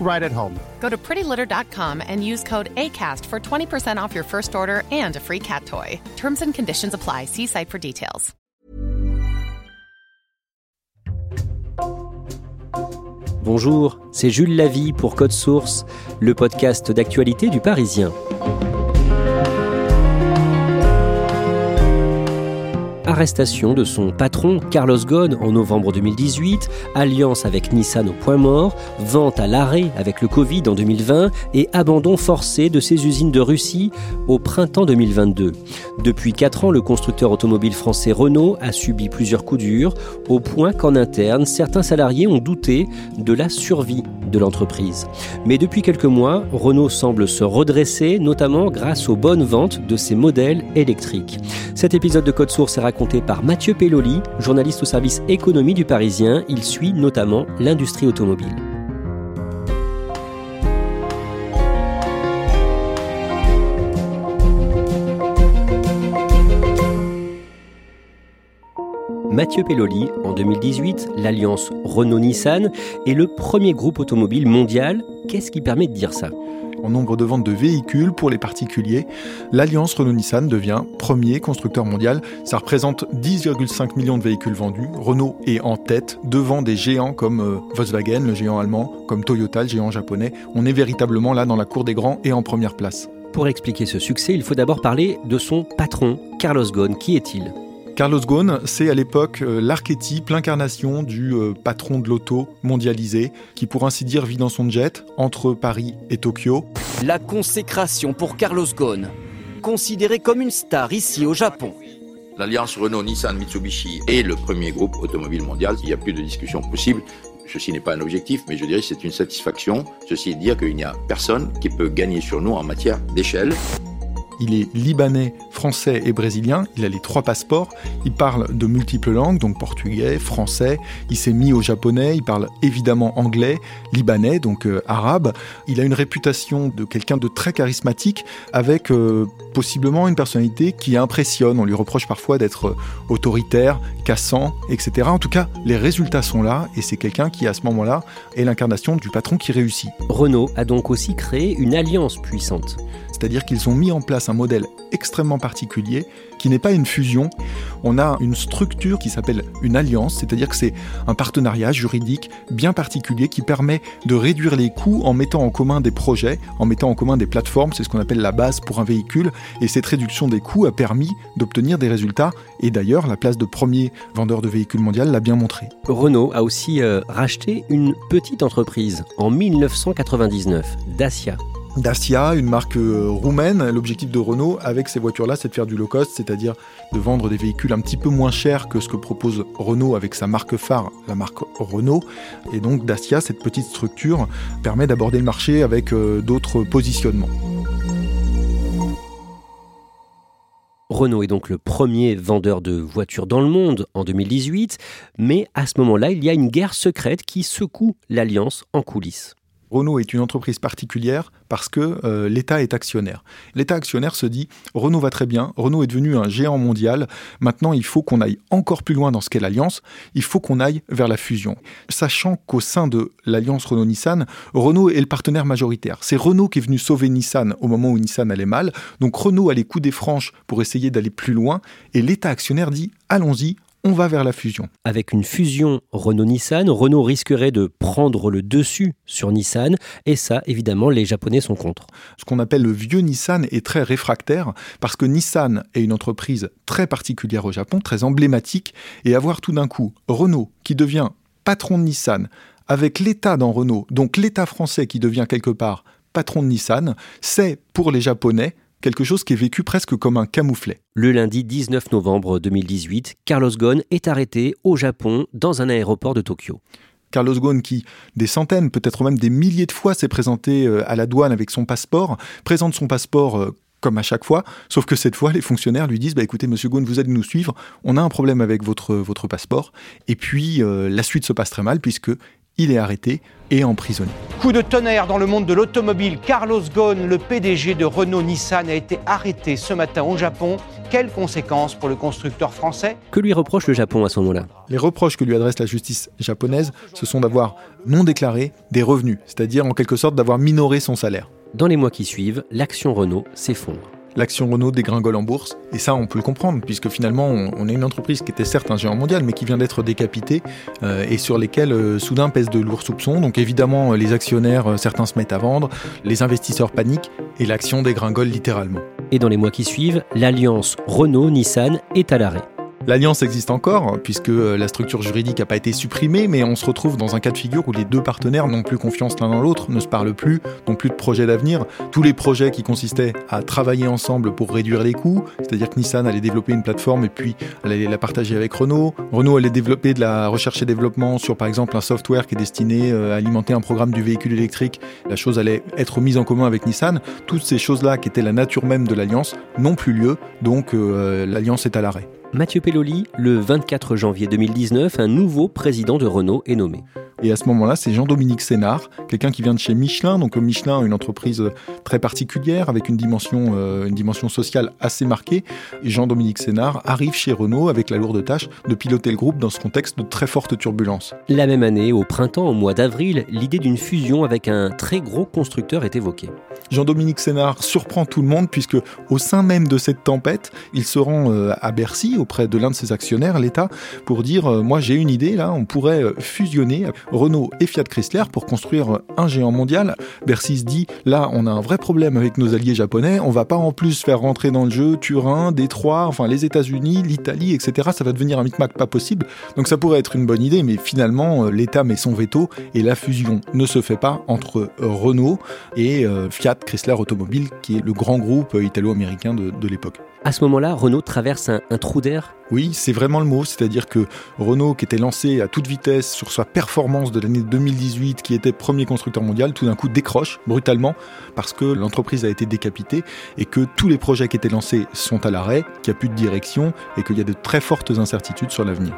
right at home. Go to prettylitter.com and use code ACAST for 20% off your first order and a free cat toy. Terms and conditions apply. See site for details. Bonjour, c'est Jules Lavie pour Code Source, le podcast d'actualité du Parisien. Arrestation de son patron Carlos Ghosn en novembre 2018, alliance avec Nissan au point mort, vente à l'arrêt avec le Covid en 2020 et abandon forcé de ses usines de Russie au printemps 2022. Depuis 4 ans, le constructeur automobile français Renault a subi plusieurs coups durs, au point qu'en interne, certains salariés ont douté de la survie de l'entreprise. Mais depuis quelques mois, Renault semble se redresser, notamment grâce aux bonnes ventes de ses modèles électriques. Cet épisode de Code Source est raconté par Mathieu Pelloli, journaliste au service économie du Parisien. Il suit notamment l'industrie automobile. Mathieu Pelloli, en 2018, l'alliance Renault-Nissan est le premier groupe automobile mondial. Qu'est-ce qui permet de dire ça? En nombre de ventes de véhicules pour les particuliers, l'alliance Renault-Nissan devient premier constructeur mondial. Ça représente 10,5 millions de véhicules vendus. Renault est en tête devant des géants comme euh, Volkswagen, le géant allemand, comme Toyota, le géant japonais. On est véritablement là dans la cour des grands et en première place. Pour expliquer ce succès, il faut d'abord parler de son patron, Carlos Ghosn. Qui est-il? Carlos Ghosn, c'est à l'époque euh, l'archétype, l'incarnation du euh, patron de l'auto mondialisé, qui pour ainsi dire vit dans son jet entre Paris et Tokyo. La consécration pour Carlos Ghosn, considéré comme une star ici au Japon. L'alliance Renault-Nissan-Mitsubishi est le premier groupe automobile mondial. Il n'y a plus de discussion possible. Ceci n'est pas un objectif, mais je dirais que c'est une satisfaction. Ceci est de dire qu'il n'y a personne qui peut gagner sur nous en matière d'échelle. Il est libanais, français et brésilien. Il a les trois passeports. Il parle de multiples langues, donc portugais, français. Il s'est mis au japonais. Il parle évidemment anglais, libanais, donc euh, arabe. Il a une réputation de quelqu'un de très charismatique, avec euh, possiblement une personnalité qui impressionne. On lui reproche parfois d'être euh, autoritaire, cassant, etc. En tout cas, les résultats sont là, et c'est quelqu'un qui, à ce moment-là, est l'incarnation du patron qui réussit. Renault a donc aussi créé une alliance puissante. C'est-à-dire qu'ils ont mis en place un modèle extrêmement particulier qui n'est pas une fusion. On a une structure qui s'appelle une alliance, c'est-à-dire que c'est un partenariat juridique bien particulier qui permet de réduire les coûts en mettant en commun des projets, en mettant en commun des plateformes, c'est ce qu'on appelle la base pour un véhicule, et cette réduction des coûts a permis d'obtenir des résultats, et d'ailleurs la place de premier vendeur de véhicules mondial l'a bien montré. Renault a aussi euh, racheté une petite entreprise en 1999, Dacia. Dacia, une marque euh, roumaine. L'objectif de Renault avec ces voitures-là, c'est de faire du low cost, c'est-à-dire de vendre des véhicules un petit peu moins chers que ce que propose Renault avec sa marque phare, la marque Renault. Et donc Dacia, cette petite structure, permet d'aborder le marché avec euh, d'autres positionnements. Renault est donc le premier vendeur de voitures dans le monde en 2018, mais à ce moment-là, il y a une guerre secrète qui secoue l'alliance en coulisses. Renault est une entreprise particulière parce que euh, l'État est actionnaire. L'État actionnaire se dit Renault va très bien, Renault est devenu un géant mondial, maintenant il faut qu'on aille encore plus loin dans ce qu'est l'alliance, il faut qu'on aille vers la fusion. Sachant qu'au sein de l'alliance Renault-Nissan, Renault est le partenaire majoritaire. C'est Renault qui est venu sauver Nissan au moment où Nissan allait mal, donc Renault a les coups des franches pour essayer d'aller plus loin, et l'État actionnaire dit Allons-y, on va vers la fusion. Avec une fusion Renault-Nissan, Renault risquerait de prendre le dessus sur Nissan, et ça, évidemment, les Japonais sont contre. Ce qu'on appelle le vieux Nissan est très réfractaire, parce que Nissan est une entreprise très particulière au Japon, très emblématique, et avoir tout d'un coup Renault qui devient patron de Nissan, avec l'État dans Renault, donc l'État français qui devient quelque part patron de Nissan, c'est pour les Japonais quelque chose qui est vécu presque comme un camouflet. Le lundi 19 novembre 2018, Carlos Ghosn est arrêté au Japon dans un aéroport de Tokyo. Carlos Ghosn, qui des centaines, peut-être même des milliers de fois s'est présenté euh, à la douane avec son passeport, présente son passeport euh, comme à chaque fois, sauf que cette fois, les fonctionnaires lui disent bah, écoutez, monsieur Ghosn, vous allez nous suivre, on a un problème avec votre, votre passeport. Et puis, euh, la suite se passe très mal, puisque il est arrêté et emprisonné. Coup de tonnerre dans le monde de l'automobile. Carlos Ghosn, le PDG de Renault Nissan, a été arrêté ce matin au Japon. Quelles conséquences pour le constructeur français? Que lui reproche le Japon à ce moment-là? Les reproches que lui adresse la justice japonaise, ce sont d'avoir non déclaré des revenus, c'est-à-dire en quelque sorte d'avoir minoré son salaire. Dans les mois qui suivent, l'action Renault s'effondre l'action Renault dégringole en bourse. Et ça, on peut le comprendre, puisque finalement, on, est une entreprise qui était certes un géant mondial, mais qui vient d'être décapitée euh, et sur lesquelles euh, soudain pèsent de lourds soupçons. Donc évidemment, les actionnaires, euh, certains se mettent à vendre, les investisseurs paniquent et l'action dégringole littéralement. Et dans les mois qui suivent, l'alliance Renault-Nissan est à l'arrêt. L'alliance existe encore, puisque euh, la structure juridique n'a pas été supprimée, mais on se retrouve dans un cas de figure où les deux partenaires n'ont plus confiance l'un dans l'autre, ne se parlent plus, n'ont plus de projet d'avenir. Tous les projets qui consistaient à travailler ensemble pour réduire les coûts, c'est-à-dire que Nissan allait développer une plateforme et puis elle allait la partager avec Renault. Renault allait développer de la recherche et développement sur par exemple un software qui est destiné euh, à alimenter un programme du véhicule électrique. La chose allait être mise en commun avec Nissan. Toutes ces choses-là qui étaient la nature même de l'alliance n'ont plus lieu, donc euh, l'alliance est à l'arrêt. Mathieu Pelloli, le 24 janvier 2019, un nouveau président de Renault est nommé. Et à ce moment-là, c'est Jean-Dominique Sénard, quelqu'un qui vient de chez Michelin. Donc Michelin, une entreprise très particulière avec une dimension, euh, une dimension sociale assez marquée. Et Jean-Dominique Sénard arrive chez Renault avec la lourde tâche de piloter le groupe dans ce contexte de très forte turbulence. La même année, au printemps, au mois d'avril, l'idée d'une fusion avec un très gros constructeur est évoquée. Jean-Dominique Sénard surprend tout le monde puisque au sein même de cette tempête, il se rend euh, à Bercy auprès de l'un de ses actionnaires, l'État, pour dire euh, moi j'ai une idée là, on pourrait fusionner Renault et Fiat Chrysler pour construire un géant mondial. Bercy se dit là, on a un vrai problème avec nos alliés japonais, on va pas en plus faire rentrer dans le jeu Turin, Détroit, enfin les États-Unis, l'Italie, etc. Ça va devenir un micmac pas possible. Donc ça pourrait être une bonne idée, mais finalement euh, l'État met son veto et la fusion ne se fait pas entre Renault et euh, Fiat Chrysler Automobile, qui est le grand groupe italo-américain de, de l'époque. À ce moment-là, Renault traverse un, trou d'air Oui, c'est vraiment le mot. C'est-à-dire que Renault, qui était lancé à toute vitesse sur sa performance de l'année 2018, qui était premier constructeur mondial, tout d'un coup décroche brutalement parce que l'entreprise a été décapitée et que tous les projets qui étaient lancés sont à l'arrêt, qu'il n'y a plus de direction et qu'il y a de très fortes incertitudes sur l'avenir.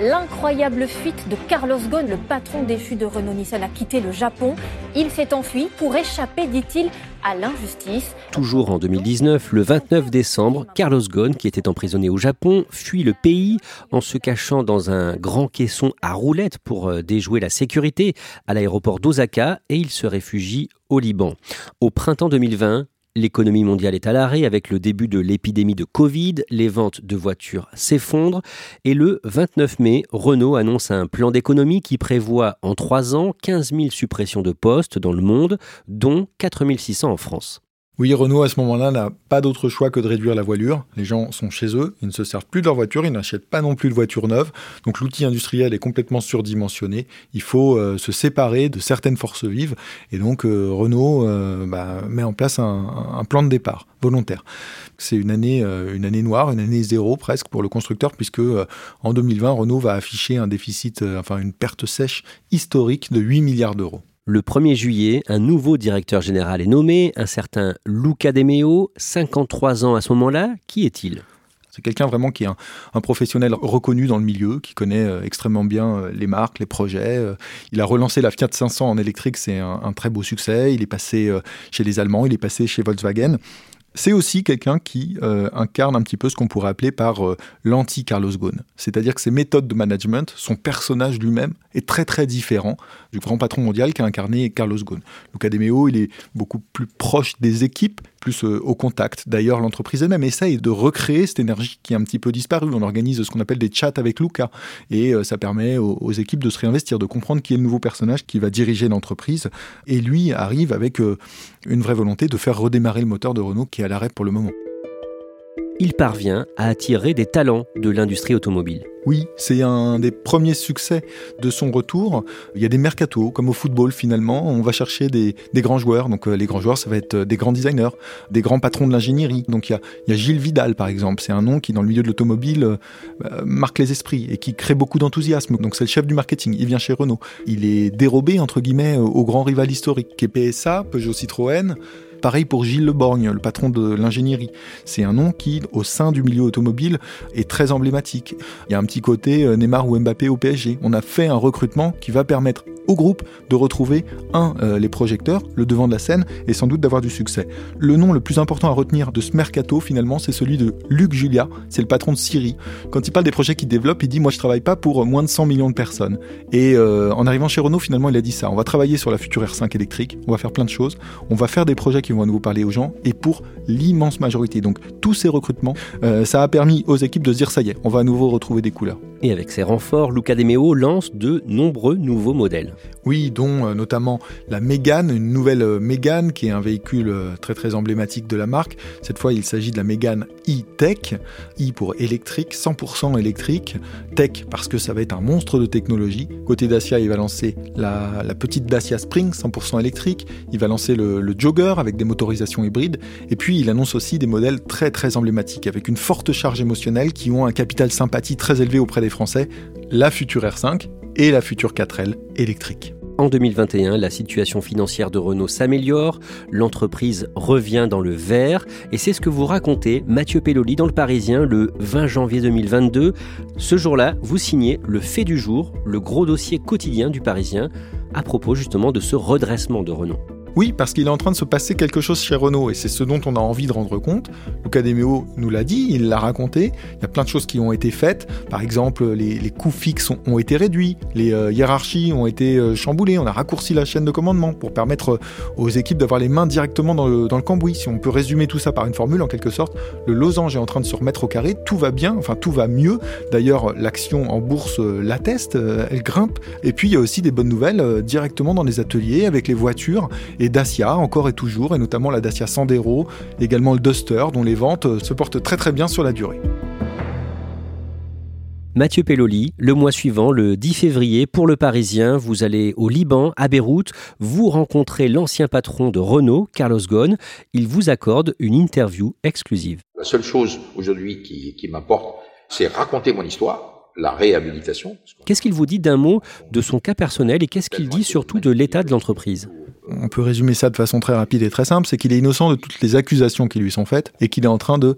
L'incroyable fuite de Carlos Ghosn, le patron déchu de Renault Nissan, a quitté le Japon. Il s'est enfui pour échapper, dit-il, à l'injustice. Toujours en 2019, le 29 décembre, Carlos Ghosn, qui était emprisonné au Japon, fuit le pays en se cachant dans un grand caisson à roulettes pour euh, déjouer la sécurité à l'aéroport d'Osaka et il se réfugie au Liban. Au printemps 2020, L'économie mondiale est à l'arrêt avec le début de l'épidémie de Covid, les ventes de voitures s'effondrent et le 29 mai, Renault annonce un plan d'économie qui prévoit en trois ans 15 000 suppressions de postes dans le monde, dont 4 600 en France. Oui, Renault à ce moment-là n'a pas d'autre choix que de réduire la voilure. Les gens sont chez eux, ils ne se servent plus de leur voiture, ils n'achètent pas non plus de voiture neuve. Donc l'outil industriel est complètement surdimensionné. Il faut euh, se séparer de certaines forces vives. Et donc euh, Renault euh, bah, met en place un, plan de départ volontaire. C'est une année, une année noire, une année zéro presque pour le constructeur, puisque en 2020, Renault va afficher un déficit, enfin une perte sèche historique de 8 milliards d'euros. Le 1er juillet, un nouveau directeur général est nommé, un certain Luca De Meo, 53 ans à ce moment-là. Qui est-il? C'est quelqu'un vraiment qui est un, professionnel reconnu dans le milieu, qui connaît euh, extrêmement bien euh, les marques, les projets. Euh. il a relancé la Fiat 500 en électrique, c'est un, très beau succès. Il est passé chez les Allemands, il est passé chez Volkswagen. C'est aussi quelqu'un qui euh, incarne un petit peu ce qu'on pourrait appeler par euh, l'anti-Carlos Ghosn. C'est-à-dire que ses méthodes de management, son personnage lui-même, est très très différent du grand patron mondial qu'a incarné Carlos Ghosn. Luca De Meo, il est beaucoup plus proche des équipes, plus euh, au contact. D'ailleurs, l'entreprise elle-même essaye de recréer cette énergie qui est un petit peu disparue. On organise ce qu'on appelle des chats avec Luca et ça permet aux, aux, équipes de se réinvestir, de comprendre qui est le nouveau personnage qui va diriger l'entreprise. Et lui arrive avec une vraie volonté de faire redémarrer le moteur de Renault qui est à l'arrêt pour le moment il parvient à attirer des talents de l'industrie automobile. Oui, c'est un des premiers succès de son retour. Il y a des mercatos, comme au football finalement. On va chercher des, grands joueurs. Donc euh, les grands joueurs, ça va être euh, des grands designers, des grands patrons de l'ingénierie. Donc il y, a, Gilles Vidal par exemple. C'est un nom qui dans le milieu de l'automobile euh, marque les esprits et qui crée beaucoup d'enthousiasme. Donc c'est le chef du marketing. Il vient chez Renault. Il est dérobé entre guillemets au grand rival historique qui est PSA, Peugeot Citroën. Pareil pour Gilles Leborgne, le patron de l'ingénierie. C'est un nom qui, au sein du milieu automobile, est très emblématique. Il y a un petit côté euh, Neymar ou Mbappé au PSG. On a fait un recrutement qui va permettre au groupe de retrouver, un, euh, les projecteurs, le devant de la scène, et sans doute d'avoir du succès. Le nom le plus important à retenir de ce mercato, finalement, c'est celui de Luc Julia, c'est le patron de Siri. Quand il parle des projets qu'il développe, il dit Moi, je travaille pas pour moins de 100 millions de personnes. Et euh, en arrivant chez Renault, finalement, il a dit ça. On va travailler sur la future R5 électrique, on va faire plein de choses, on va faire des projets qui vont à nouveau parler aux gens, et pour l'immense majorité. Donc, tous ces recrutements, euh, ça a permis aux équipes de se dire Ça y est, on va à nouveau retrouver des couleurs. Et avec ces renforts, Luca De Meo lance de nombreux nouveaux modèles. Oui, dont euh, notamment la Mégane, une nouvelle euh, Mégane qui est un véhicule euh, très très emblématique de la marque. Cette fois, il s'agit de la Mégane e-Tech, e pour électrique, 100% électrique, Tech parce que ça va être un monstre de technologie. Côté Dacia, il va lancer la, petite Dacia Spring, 100% électrique. Il va lancer le, le Jogger avec des motorisations hybrides. Et puis, il annonce aussi des modèles très très emblématiques avec une forte charge émotionnelle qui ont un capital sympathie très élevé auprès des Français. La future R5 et la future 4L électrique. En 2021, la situation financière de Renault s'améliore, l'entreprise revient dans le vert, et c'est ce que vous racontez, Mathieu Pelloli, dans Le Parisien, le 20 janvier 2022. Ce jour-là, vous signez le fait du jour, le gros dossier quotidien du Parisien, à propos justement de ce redressement de Renault. Oui, parce qu'il est en train de se passer quelque chose chez Renault et c'est ce dont on a envie de rendre compte. Luca Demeo nous l'a dit, il l'a raconté. Il y a plein de choses qui ont été faites. Par exemple, les, coûts fixes ont, été réduits, les euh, hiérarchies ont été euh, chamboulées. On a raccourci la chaîne de commandement pour permettre euh, aux équipes d'avoir les mains directement dans le, dans le cambouis. Si on peut résumer tout ça par une formule, en quelque sorte, le losange est en train de se remettre au carré. Tout va bien, enfin tout va mieux. D'ailleurs, l'action en bourse l'atteste, elle grimpe. Et puis il y a aussi des bonnes nouvelles directement dans les ateliers avec les voitures et Dacia encore et toujours, et notamment la Dacia Sandero, également le Duster, dont les ventes euh, se portent très très bien sur la durée. Mathieu Pelloli, le mois suivant, le 10 février, pour le Parisien, vous allez au Liban, à Beyrouth, vous rencontrez l'ancien patron de Renault, Carlos Ghosn. Il vous accorde une interview exclusive. La seule chose aujourd'hui qui, qui m'importe, c'est raconter mon histoire, la réhabilitation. Qu'est-ce qu'il vous dit d'un mot de son cas personnel et qu'est-ce qu'il dit surtout de l'état de l'entreprise? On peut résumer ça de façon très rapide et très simple, c'est qu'il est innocent de toutes les accusations qui lui sont faites et qu'il est en train de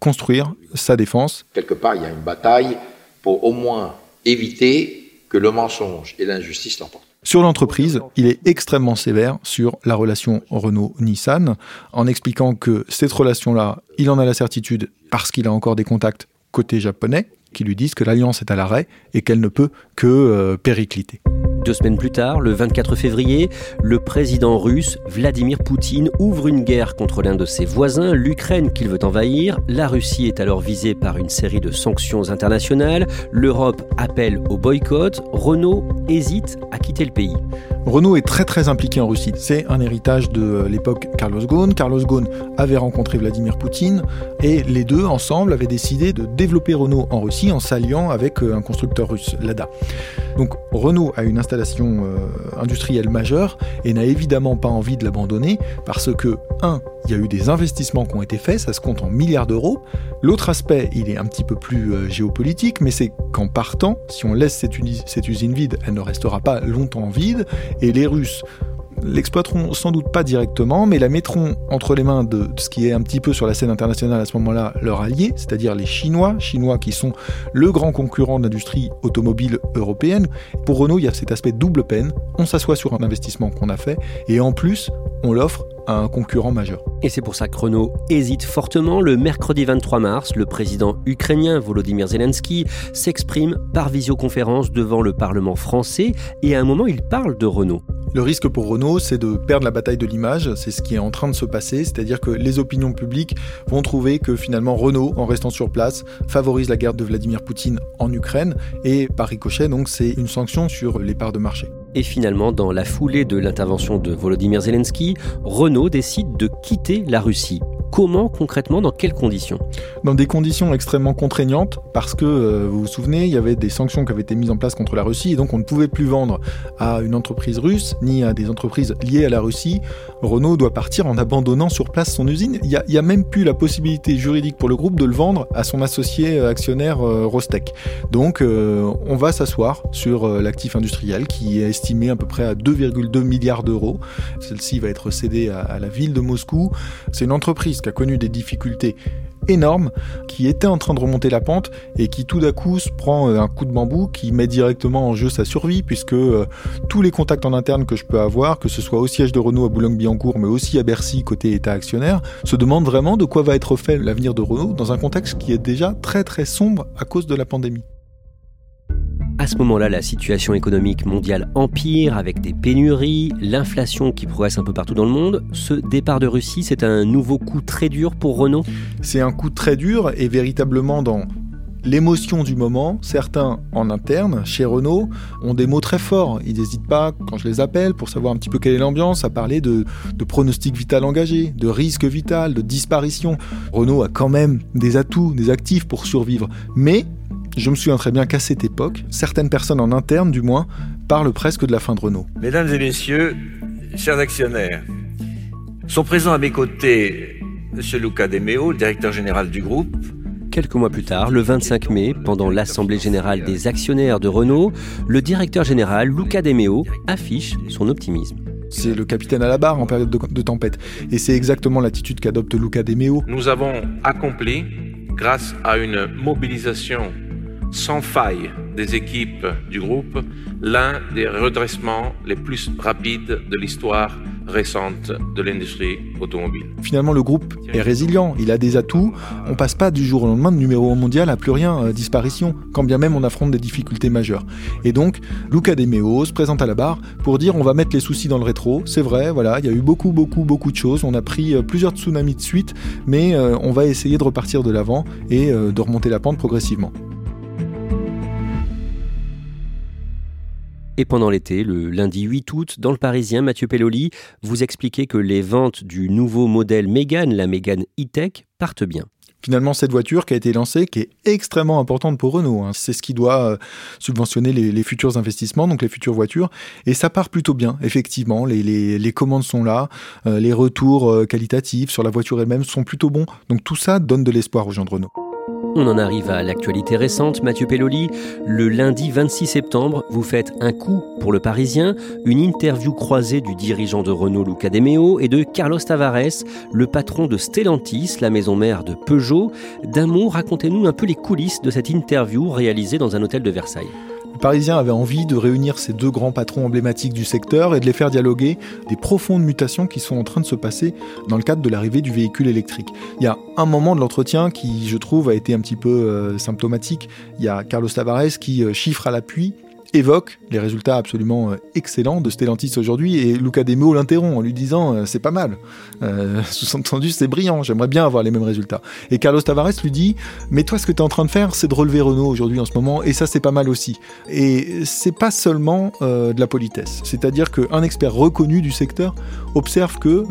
construire sa défense. Quelque part, il y a une bataille pour au moins éviter que le mensonge et l'injustice l'emportent. Sur l'entreprise, il est extrêmement sévère sur la relation Renault-Nissan, en expliquant que cette relation-là, il en a la certitude parce qu'il a encore des contacts côté japonais, qui lui disent que l'alliance est à l'arrêt et qu'elle ne peut que euh, péricliter. Deux semaines plus tard, le 24 février, le président russe Vladimir Poutine ouvre une guerre contre l'un de ses voisins, l'Ukraine qu'il veut envahir. La Russie est alors visée par une série de sanctions internationales. L'Europe appelle au boycott. Renault hésite à quitter le pays. Renault est très très impliqué en Russie. C'est un héritage de l'époque Carlos Ghosn. Carlos Ghosn avait rencontré Vladimir Poutine et les deux ensemble avaient décidé de développer Renault en Russie en s'alliant avec euh, un constructeur russe, Lada. Donc Renault a une installation euh, industrielle majeure et n'a évidemment pas envie de l'abandonner parce que, un, il y a eu des investissements qui ont été faits, ça se compte en milliards d'euros. L'autre aspect, il est un petit peu plus euh, géopolitique, mais c'est qu'en partant, si on laisse cette usine vide, elle ne restera pas longtemps vide, et les Russes l'exploiteront sans doute pas directement, mais la mettront entre les mains de, ce qui est un petit peu sur la scène internationale à ce moment-là leur allié, c'est-à-dire les Chinois, Chinois qui sont le grand concurrent de l'industrie automobile européenne. Pour Renault, il y a cet aspect double peine. On s'assoit sur un investissement qu'on a fait, et en plus, on l'offre à un concurrent majeur. Et c'est pour ça que Renault hésite fortement. Le mercredi 23 mars, le président ukrainien Volodymyr Zelensky s'exprime par visioconférence devant le Parlement français et à un moment il parle de Renault. Le risque pour Renault, c'est de perdre la bataille de l'image, c'est ce qui est en train de se passer, c'est-à-dire que les opinions publiques vont trouver que finalement Renault, en restant sur place, favorise la guerre de Vladimir Poutine en Ukraine, et par ricochet, donc c'est une sanction sur les parts de marché. Et finalement, dans la foulée de l'intervention de Volodymyr Zelensky, Renault décide de quitter la Russie. Comment concrètement, dans quelles conditions Dans des conditions extrêmement contraignantes, parce que euh, vous vous souvenez, il y avait des sanctions qui avaient été mises en place contre la Russie, et donc on ne pouvait plus vendre à une entreprise russe, ni à des entreprises liées à la Russie. Renault doit partir en abandonnant sur place son usine. Il n'y a, même plus la possibilité juridique pour le groupe de le vendre à son associé euh, actionnaire euh, Rostec. Donc on va s'asseoir sur l'actif industriel qui est estimé à peu près à 2,2 milliards d'euros. Celle-ci va être cédée à la ville de Moscou. C'est une entreprise qui a connu des difficultés énormes, qui était en train de remonter la pente et qui tout d'un coup se prend euh, un coup de bambou qui met directement en jeu sa survie puisque euh, tous les contacts en interne que je peux avoir, que ce soit au siège de Renault à Boulogne-Billancourt mais aussi à Bercy côté État actionnaire, se demandent vraiment de quoi va être fait l'avenir de Renault dans un contexte qui est déjà très très sombre à cause de la pandémie. À ce moment-là, la situation économique mondiale empire avec des pénuries, l'inflation qui progresse un peu partout dans le monde. Ce départ de Russie, c'est un nouveau coup très dur pour Renault? C'est un coup très dur et véritablement dans l'émotion du moment, certains en interne, chez Renault, ont des mots très forts. Ils n'hésitent pas, quand je les appelle, pour savoir un petit peu quelle est l'ambiance, à parler de, de pronostic vital engagé, de risque vital, de disparition. Renault a quand même des atouts, des actifs pour survivre. Mais je me souviens très bien qu'à cette époque, certaines personnes en interne, du moins, parlent presque de la fin de Renault. Mesdames et messieurs, chers actionnaires, sont présents à mes côtés M. Luca De Meo, directeur général du groupe. Quelques mois plus tard, le 25 mai, pendant l'Assemblée générale des actionnaires de Renault, le directeur général Luca De Meo affiche son optimisme. C'est le capitaine à la barre en période de, tempête. Et c'est exactement l'attitude qu'adopte Luca De Meo. Nous avons accompli, grâce à une mobilisation sans faille des équipes du groupe l'un des redressements les plus rapides de l'histoire récente de l'industrie automobile. Finalement, le groupe est résilient, il a des atouts. On passe pas du jour au lendemain de numéro 1 mondial à plus rien, euh, disparition, quand bien même on affronte des difficultés majeures. Et donc, Luca De Meo se présente à la barre pour dire on va mettre les soucis dans le rétro. C'est vrai, voilà, il y a eu beaucoup, beaucoup, beaucoup de choses. On a pris euh, plusieurs tsunamis de suite, mais euh, on va essayer de repartir de l'avant et de remonter la pente progressivement. Et pendant l'été, le lundi 8 août, dans le Parisien, Mathieu Pelloli, vous expliquez que les ventes du nouveau modèle Mégane, la Mégane E-Tech, partent bien finalement cette voiture qui a été lancée, qui est extrêmement importante pour Renault. Hein. C'est ce qui doit euh, subventionner les, futurs investissements, donc les futures voitures. Et ça part plutôt bien, effectivement. Les, commandes sont là, euh, les retours euh, qualitatifs sur la voiture elle-même sont plutôt bons. Donc tout ça donne de l'espoir aux gens de Renault. On en arrive à l'actualité récente, Mathieu Pelloli. Le lundi 26 septembre, vous faites un coup pour le Parisien, une interview croisée du dirigeant de Renault Luca De Meo et de Carlos Tavares, le patron de Stellantis, la maison mère de Peugeot. D'un mot, racontez-nous un peu les coulisses de cette interview réalisée dans un hôtel de Versailles. Parisien avait envie de réunir ces deux grands patrons emblématiques du secteur et de les faire dialoguer des profondes mutations qui sont en train de se passer dans le cadre de l'arrivée du véhicule électrique. Il y a un moment de l'entretien qui, je trouve, a été un petit peu euh, symptomatique. Il y a Carlos Tavares qui euh, chiffre à l'appui évoque les résultats absolument euh, excellents de Stellantis aujourd'hui et Luca Demo l'interrompt en lui disant euh, c'est pas mal. Euh, sous-entendu c'est brillant, j'aimerais bien avoir les mêmes résultats. Et Carlos Tavares lui dit mais toi ce que tu es en train de faire c'est de relever Renault aujourd'hui en ce moment et ça c'est pas mal aussi. Et c'est pas seulement de la politesse, c'est-à-dire qu'un expert reconnu du secteur observe que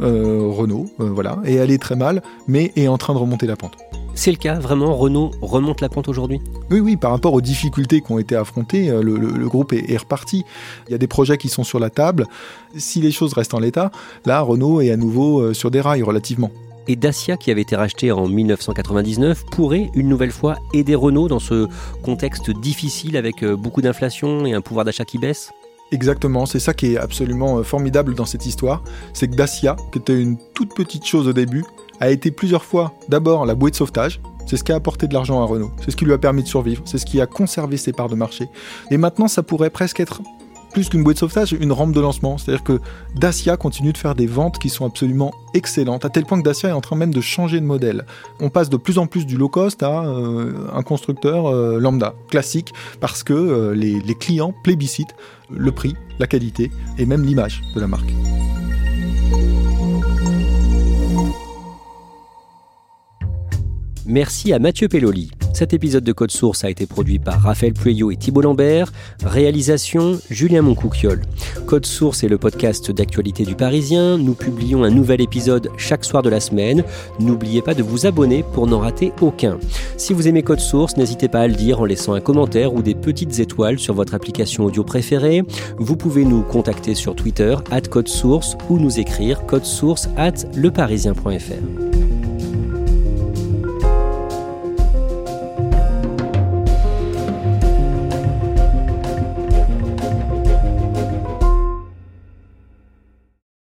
Renault voilà est allé très mal mais est en train de remonter la pente. C'est le cas, vraiment, Renault remonte la pente aujourd'hui? Oui, oui, par rapport aux difficultés qui ont été affrontées, euh, le, groupe est, reparti. Il y a des projets qui sont sur la table. Si les choses restent en l'état, là, Renault est à nouveau euh, sur des rails relativement. Et Dacia, qui avait été racheté en 1999, pourrait une nouvelle fois aider Renault dans ce contexte difficile avec euh, beaucoup d'inflation et un pouvoir d'achat qui baisse? Exactement, c'est ça qui est absolument formidable dans cette histoire, c'est que Dacia, qui était une toute petite chose au début, a été plusieurs fois d'abord la bouée de sauvetage. C'est ce qui a apporté de l'argent à Renault. C'est ce qui lui a permis de survivre. C'est ce qui a conservé ses parts de marché. Et maintenant, ça pourrait presque être plus qu'une bouée de sauvetage, une rampe de lancement. C'est-à-dire que Dacia continue de faire des ventes qui sont absolument excellentes, à tel point que Dacia est en train même de changer de modèle. On passe de plus en plus du low cost à euh, un constructeur euh, lambda, classique, parce que euh, les, les clients plébiscitent le prix, la qualité et même l'image de la marque. Merci à Mathieu Pelloli. Cet épisode de Code Source a été produit par Raphaël Pueyo et Thibault Lambert. Réalisation Julien Moncouquiol. Code Source est le podcast d'actualité du Parisien. Nous publions un nouvel épisode chaque soir de la semaine. N'oubliez pas de vous abonner pour n'en rater aucun. Si vous aimez Code Source, n'hésitez pas à le dire en laissant un commentaire ou des petites étoiles sur votre application audio préférée. Vous pouvez nous contacter sur Twitter, at Code Source, ou nous écrire source at leparisien.fr.